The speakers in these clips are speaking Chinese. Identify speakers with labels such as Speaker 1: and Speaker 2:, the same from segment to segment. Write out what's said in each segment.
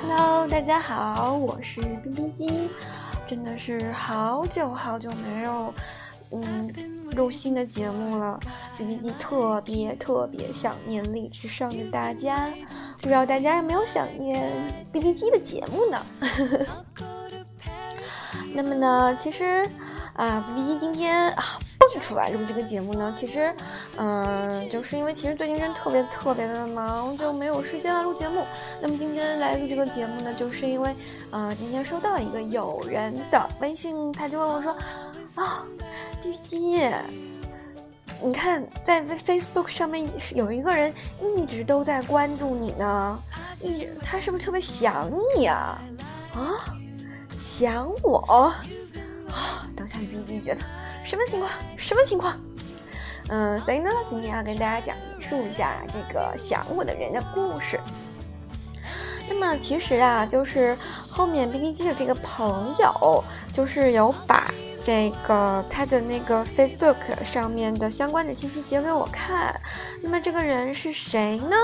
Speaker 1: Hello，大家好，我是冰冰鸡，真的是好久好久没有嗯录新的节目了，冰冰鸡特别特别想念荔枝上的大家，不知道大家有没有想念冰冰鸡的节目呢？那么呢，其实啊，B B 机今天啊蹦出来录这个节目呢，其实，嗯，就是因为其实最近真特别特别的忙，就没有时间来录节目。那么今天来录这个节目呢，就是因为，呃，今天收到一个友人的微信，他就问我说，啊，B B 机，你看在 Facebook 上面有一个人一直都在关注你呢，一直他是不是特别想你啊？啊？想我啊！当下 B B 觉得什么情况？什么情况？嗯，所以呢，今天要跟大家讲述一下这个想我的人的故事。那么其实啊，就是后面 B B 机的这个朋友，就是有把这个他的那个 Facebook 上面的相关的信息截给我看。那么这个人是谁呢？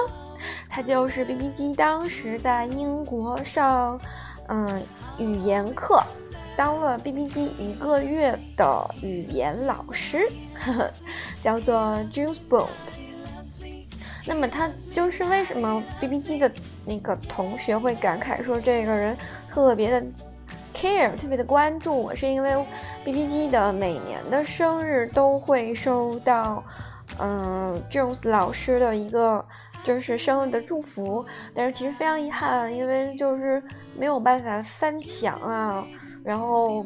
Speaker 1: 他就是 B B 机当时在英国上。嗯，语言课当了 B B 机一个月的语言老师，呵呵，叫做 Jules Bond。那么他就是为什么 B B 机的那个同学会感慨说这个人特别的 care，特别的关注我，是因为 B B 机的每年的生日都会收到嗯 Jules 老师的一个。就是生日的祝福，但是其实非常遗憾，因为就是没有办法翻墙啊，然后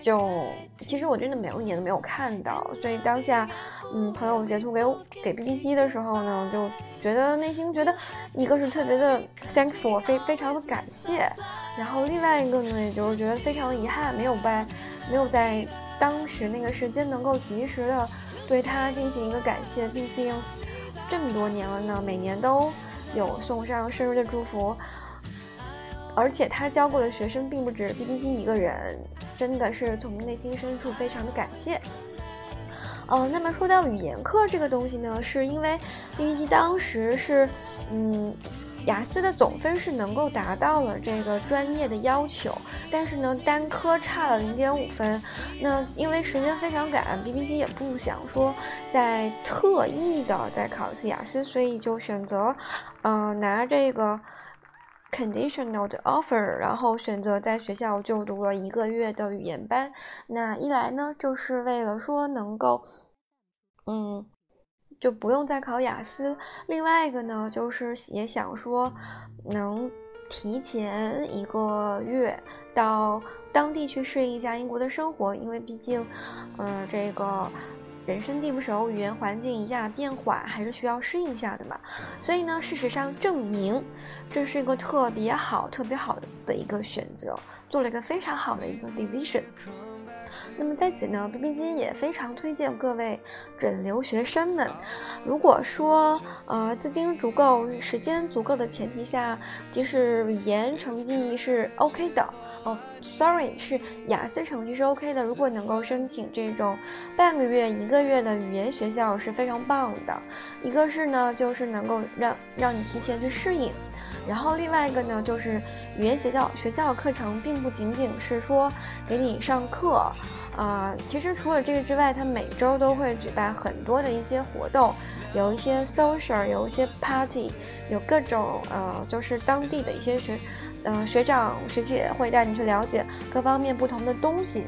Speaker 1: 就其实我真的每一年都没有看到，所以当下，嗯，朋友截图给我给 B B 机的时候呢，就觉得内心觉得一个是特别的 thankful，非非常的感谢，然后另外一个呢，也就是觉得非常的遗憾，没有在没有在当时那个时间能够及时的对他进行一个感谢，毕竟。这么多年了呢，每年都有送上生日的祝福，而且他教过的学生并不止 B B 机一个人，真的是从内心深处非常的感谢。嗯，那么说到语言课这个东西呢，是因为 B B 机当时是，嗯。雅思的总分是能够达到了这个专业的要求，但是呢，单科差了零点五分。那因为时间非常赶，B B 机也不想说再特意的再考一次雅思，所以就选择，嗯，拿这个 conditional 的 offer，然后选择在学校就读了一个月的语言班。那一来呢，就是为了说能够，嗯。就不用再考雅思。另外一个呢，就是也想说，能提前一个月到当地去适应一下英国的生活，因为毕竟，嗯，这个人生地不熟，语言环境一下变化，还是需要适应一下的嘛。所以呢，事实上证明这是一个特别好、特别好的一个选择，做了一个非常好的一个 decision。那么在此呢，B B 机也非常推荐各位准留学生们，如果说呃资金足够、时间足够的前提下，即使语言成绩是 O K 的哦，Sorry 是雅思成绩是 O K 的，如果能够申请这种半个月、一个月的语言学校是非常棒的。一个是呢，就是能够让让你提前去适应，然后另外一个呢，就是语言学校学校课程并不仅仅是说给你上课。啊，其实除了这个之外，它每周都会举办很多的一些活动，有一些 social，有一些 party，有各种呃，就是当地的一些学，嗯，学长学姐会带你去了解各方面不同的东西。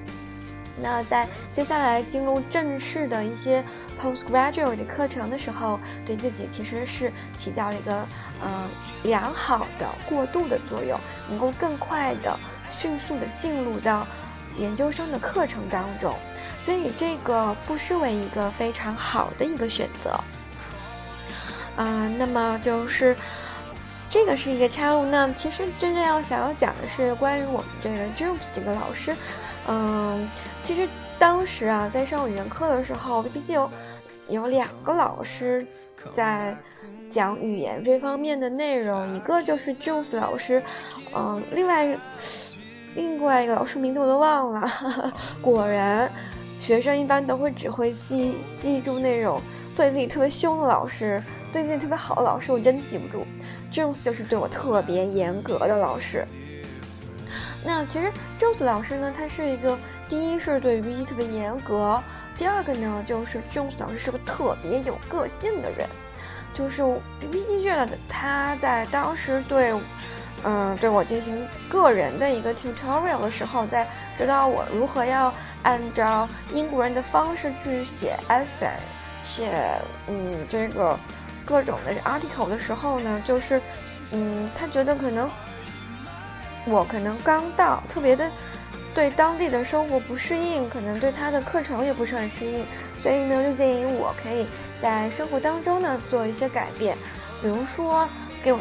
Speaker 1: 那在接下来进入正式的一些 postgraduate 课程的时候，对自己其实是起到了一个嗯良好的过渡的作用，能够更快的、迅速的进入到。研究生的课程当中，所以这个不失为一个非常好的一个选择。嗯，那么就是这个是一个插入。那其实真正要想要讲的是关于我们这个 Jules 这个老师。嗯，其实当时啊，在上语言课的时候，毕竟有有两个老师在讲语言这方面的内容，一个就是 Jules 老师，嗯，另外。另外一个老师名字我都忘了，果然，学生一般都会只会记记住那种对自己特别凶的老师，对自己特别好的老师，我真记不住。Jones 就是对我特别严格的老师。那其实 Jones 老师呢，他是一个第一是对 V 特别严格，第二个呢就是 Jones 老师是个特别有个性的人。就是 B B 机觉得他在当时对，嗯，对我进行个人的一个 tutorial 的时候，在指导我如何要按照英国人的方式去写 essay，写嗯这个各种的 article 的时候呢，就是，嗯，他觉得可能我可能刚到，特别的对当地的生活不适应，可能对他的课程也不是很适应，所以呢，就建议我可以。在生活当中呢，做一些改变，比如说给我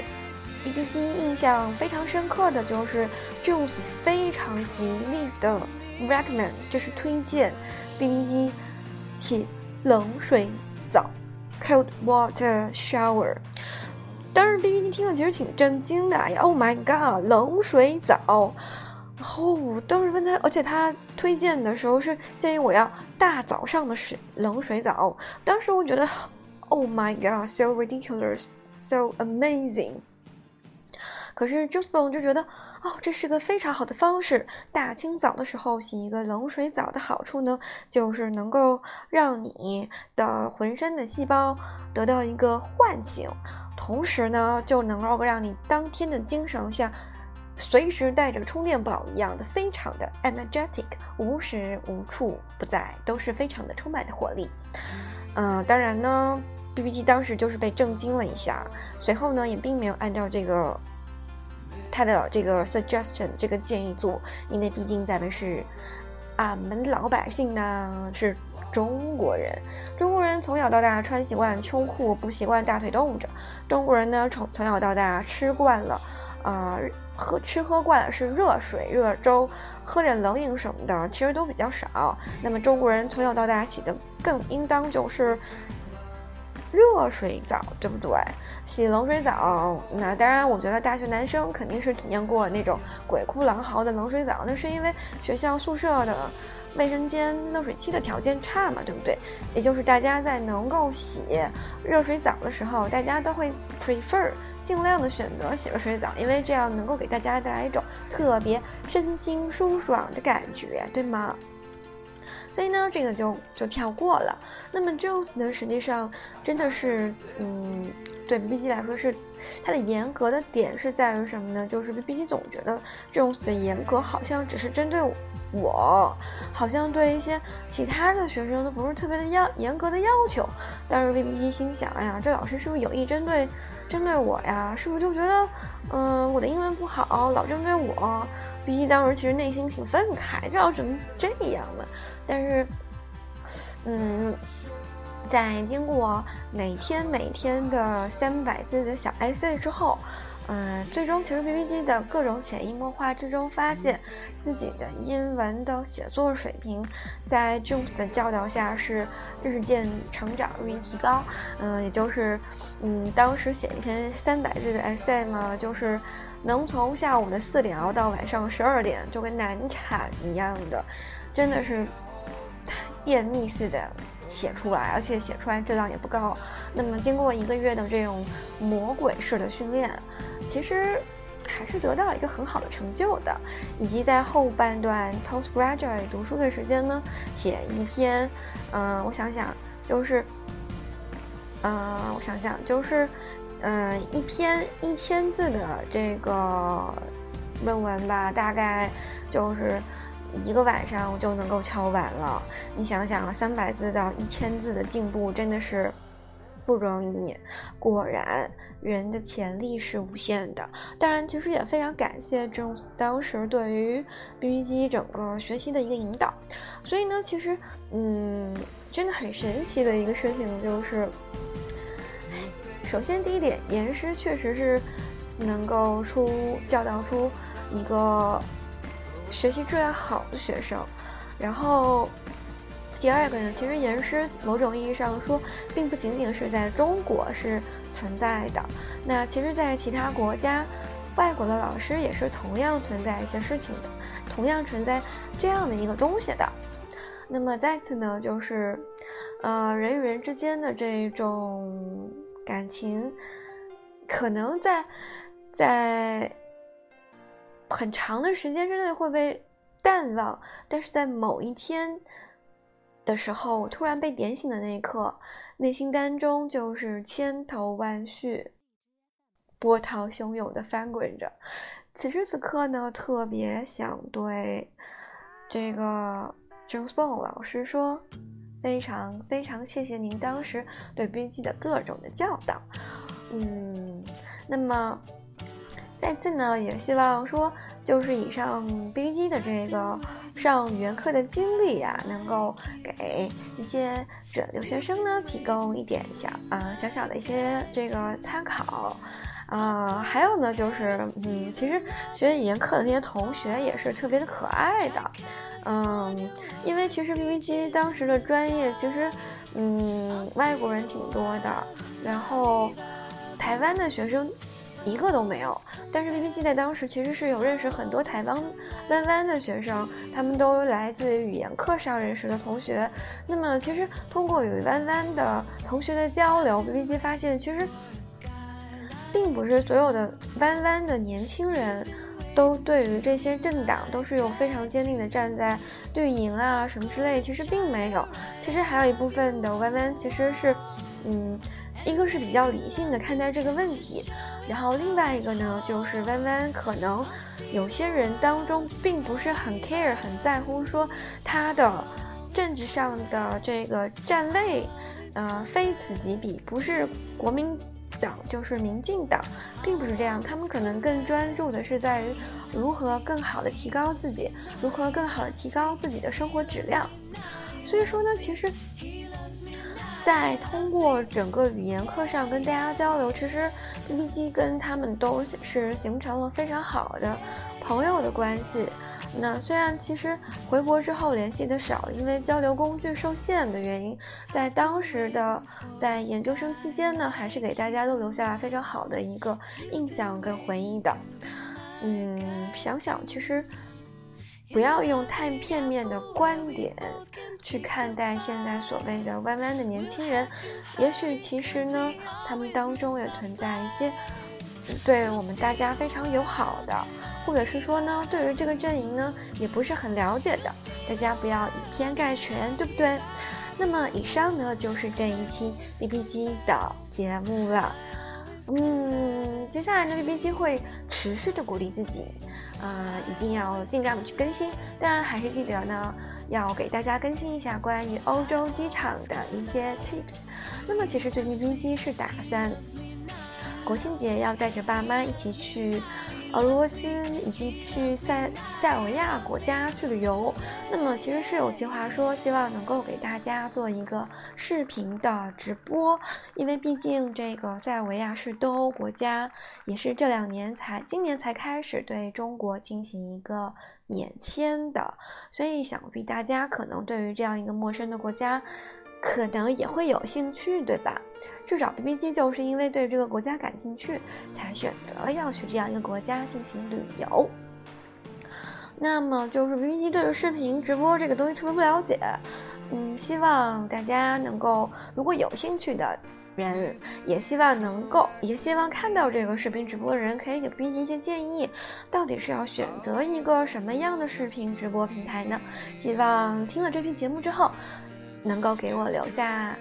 Speaker 1: B B 机印象非常深刻的就是 Jones 非常极力的 recommend，就是推荐 B B 机洗冷水澡 （cold water shower）。当时 B B 听了其实挺震惊的呀，Oh my god，冷水澡！然后我当时问他，而且他推荐的时候是建议我要大早上的水冷水澡。当时我觉得，Oh my god，so ridiculous，so amazing。可是 j o s e p h 就觉得，哦，这是个非常好的方式。大清早的时候洗一个冷水澡的好处呢，就是能够让你的浑身的细胞得到一个唤醒，同时呢，就能够让你当天的精神像。随时带着充电宝一样的，非常的 energetic，无时无处不在，都是非常的充满的活力。嗯，当然呢，B B G 当时就是被震惊了一下，随后呢也并没有按照这个他的这个 suggestion 这个建议做，因为毕竟咱们是俺们老百姓呢是中国人，中国人从小到大穿习惯秋裤，不习惯大腿冻着。中国人呢从从小到大吃惯了，啊。喝吃喝惯了是热水、热粥，喝点冷饮什么的，其实都比较少。那么中国人从小到大洗的更应当就是热水澡，对不对？洗冷水澡，那当然，我觉得大学男生肯定是体验过那种鬼哭狼嚎的冷水澡，那是因为学校宿舍的卫生间热水器的条件差嘛，对不对？也就是大家在能够洗热水澡的时候，大家都会 prefer。尽量的选择洗热水澡，因为这样能够给大家带来一种特别身心舒爽的感觉，对吗？所以呢，这个就就跳过了。那么 Jones 呢，实际上真的是，嗯，对 B B 机来说是它的严格的点是在于什么呢？就是 B B 机总觉得这种的严格好像只是针对我，好像对一些其他的学生都不是特别的要严格的要求。但是 B B 机心想，哎呀，这老师是不是有意针对？针对我呀，是不是就觉得，嗯，我的英文不好，老针对我？毕竟当时其实内心挺愤慨，这道怎么这样呢？但是，嗯，在经过每天每天的三百字的小 essay 之后。嗯，最终其实 B B 机的各种潜移默化之中，发现自己的英文的写作水平，在 Jones 的教导下是日渐成长，日益提高。嗯，也就是，嗯，当时写一篇三百字的 essay 嘛，就是能从下午的四点熬到晚上十二点，就跟难产一样的，真的是 便秘似的写出来，而且写出来质量也不高。那么经过一个月的这种魔鬼式的训练。其实还是得到了一个很好的成就的，以及在后半段 postgraduate 读书的时间呢，写一篇，嗯，我想想，就是，嗯，我想想，就是，嗯，一篇一千字的这个论文吧，大概就是一个晚上我就能够敲完了。你想想，三百字到一千字的进步，真的是。不容易，果然人的潜力是无限的。当然，其实也非常感谢 Jones 当时对于 B B 机整个学习的一个引导。所以呢，其实，嗯，真的很神奇的一个事情就是，首先第一点，严师确实是能够出教导出一个学习质量好的学生，然后。第二个呢，其实严师某种意义上说，并不仅仅是在中国是存在的。那其实，在其他国家，外国的老师也是同样存在一些事情的，同样存在这样的一个东西的。那么再次呢，就是，呃，人与人之间的这种感情，可能在在很长的时间之内会被淡忘，但是在某一天的时候，突然被点醒的那一刻，内心当中就是千头万绪、波涛汹涌的翻滚着。此时此刻呢，特别想对这个 James Bond 老师说，非常非常谢谢您当时对 B G 的各种的教导。嗯，那么再次呢，也希望说，就是以上 B G 的这个上语言课的经历呀，能够给一些这留学生呢提供一点小啊小小的一些这个参考。啊，还有呢，就是，嗯，其实学语言课的那些同学也是特别的可爱的，嗯，因为其实 B B G 当时的专业其实，嗯，外国人挺多的，然后台湾的学生一个都没有，但是 B B G 在当时其实是有认识很多台湾湾湾的学生，他们都来自于语言课上认识的同学，那么其实通过与湾湾的同学的交流，B B G 发现其实。并不是所有的弯弯的年轻人，都对于这些政党都是有非常坚定的站在绿营啊什么之类，其实并没有。其实还有一部分的弯弯其实是，嗯，一个是比较理性的看待这个问题，然后另外一个呢，就是弯弯可能有些人当中并不是很 care 很在乎说他的政治上的这个站位，呃，非此即彼，不是国民。党就是民进党，并不是这样。他们可能更专注的是在于如何更好的提高自己，如何更好的提高自己的生活质量。所以说呢，其实，在通过整个语言课上跟大家交流，其实 B B G 跟他们都是形成了非常好的朋友的关系。那虽然其实回国之后联系的少，因为交流工具受限的原因，在当时的在研究生期间呢，还是给大家都留下了非常好的一个印象跟回忆的。嗯，想想其实不要用太片面的观点去看待现在所谓的弯弯的年轻人，也许其实呢，他们当中也存在一些对我们大家非常友好的。或者是说呢，对于这个阵营呢，也不是很了解的，大家不要以偏概全，对不对？那么以上呢，就是这一期 B B G 的节目了。嗯，接下来呢，B B G 会持续的鼓励自己，呃，一定要尽量的去更新。当然，还是记得呢，要给大家更新一下关于欧洲机场的一些 tips。那么，其实最近冰机是打算国庆节要带着爸妈一起去。俄罗斯以及去塞塞尔维亚国家去旅游，那么其实是有计划说，希望能够给大家做一个视频的直播，因为毕竟这个塞尔维亚是东欧国家，也是这两年才今年才开始对中国进行一个免签的，所以想必大家可能对于这样一个陌生的国家。可能也会有兴趣，对吧？至少 B B G 就是因为对这个国家感兴趣，才选择了要去这样一个国家进行旅游。那么就是 B B G 对于视频直播这个东西特别不了解，嗯，希望大家能够，如果有兴趣的人，也希望能够，也希望看到这个视频直播的人，可以给 B B G 一些建议，到底是要选择一个什么样的视频直播平台呢？希望听了这期节目之后。能够给我留下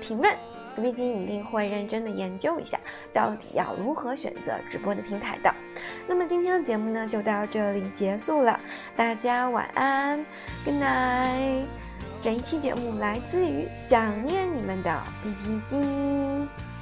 Speaker 1: 评论，B B 机一定会认真的研究一下，到底要如何选择直播的平台的。那么今天的节目呢，就到这里结束了，大家晚安，Good night。这一期节目来自于想念你们的 B B 机。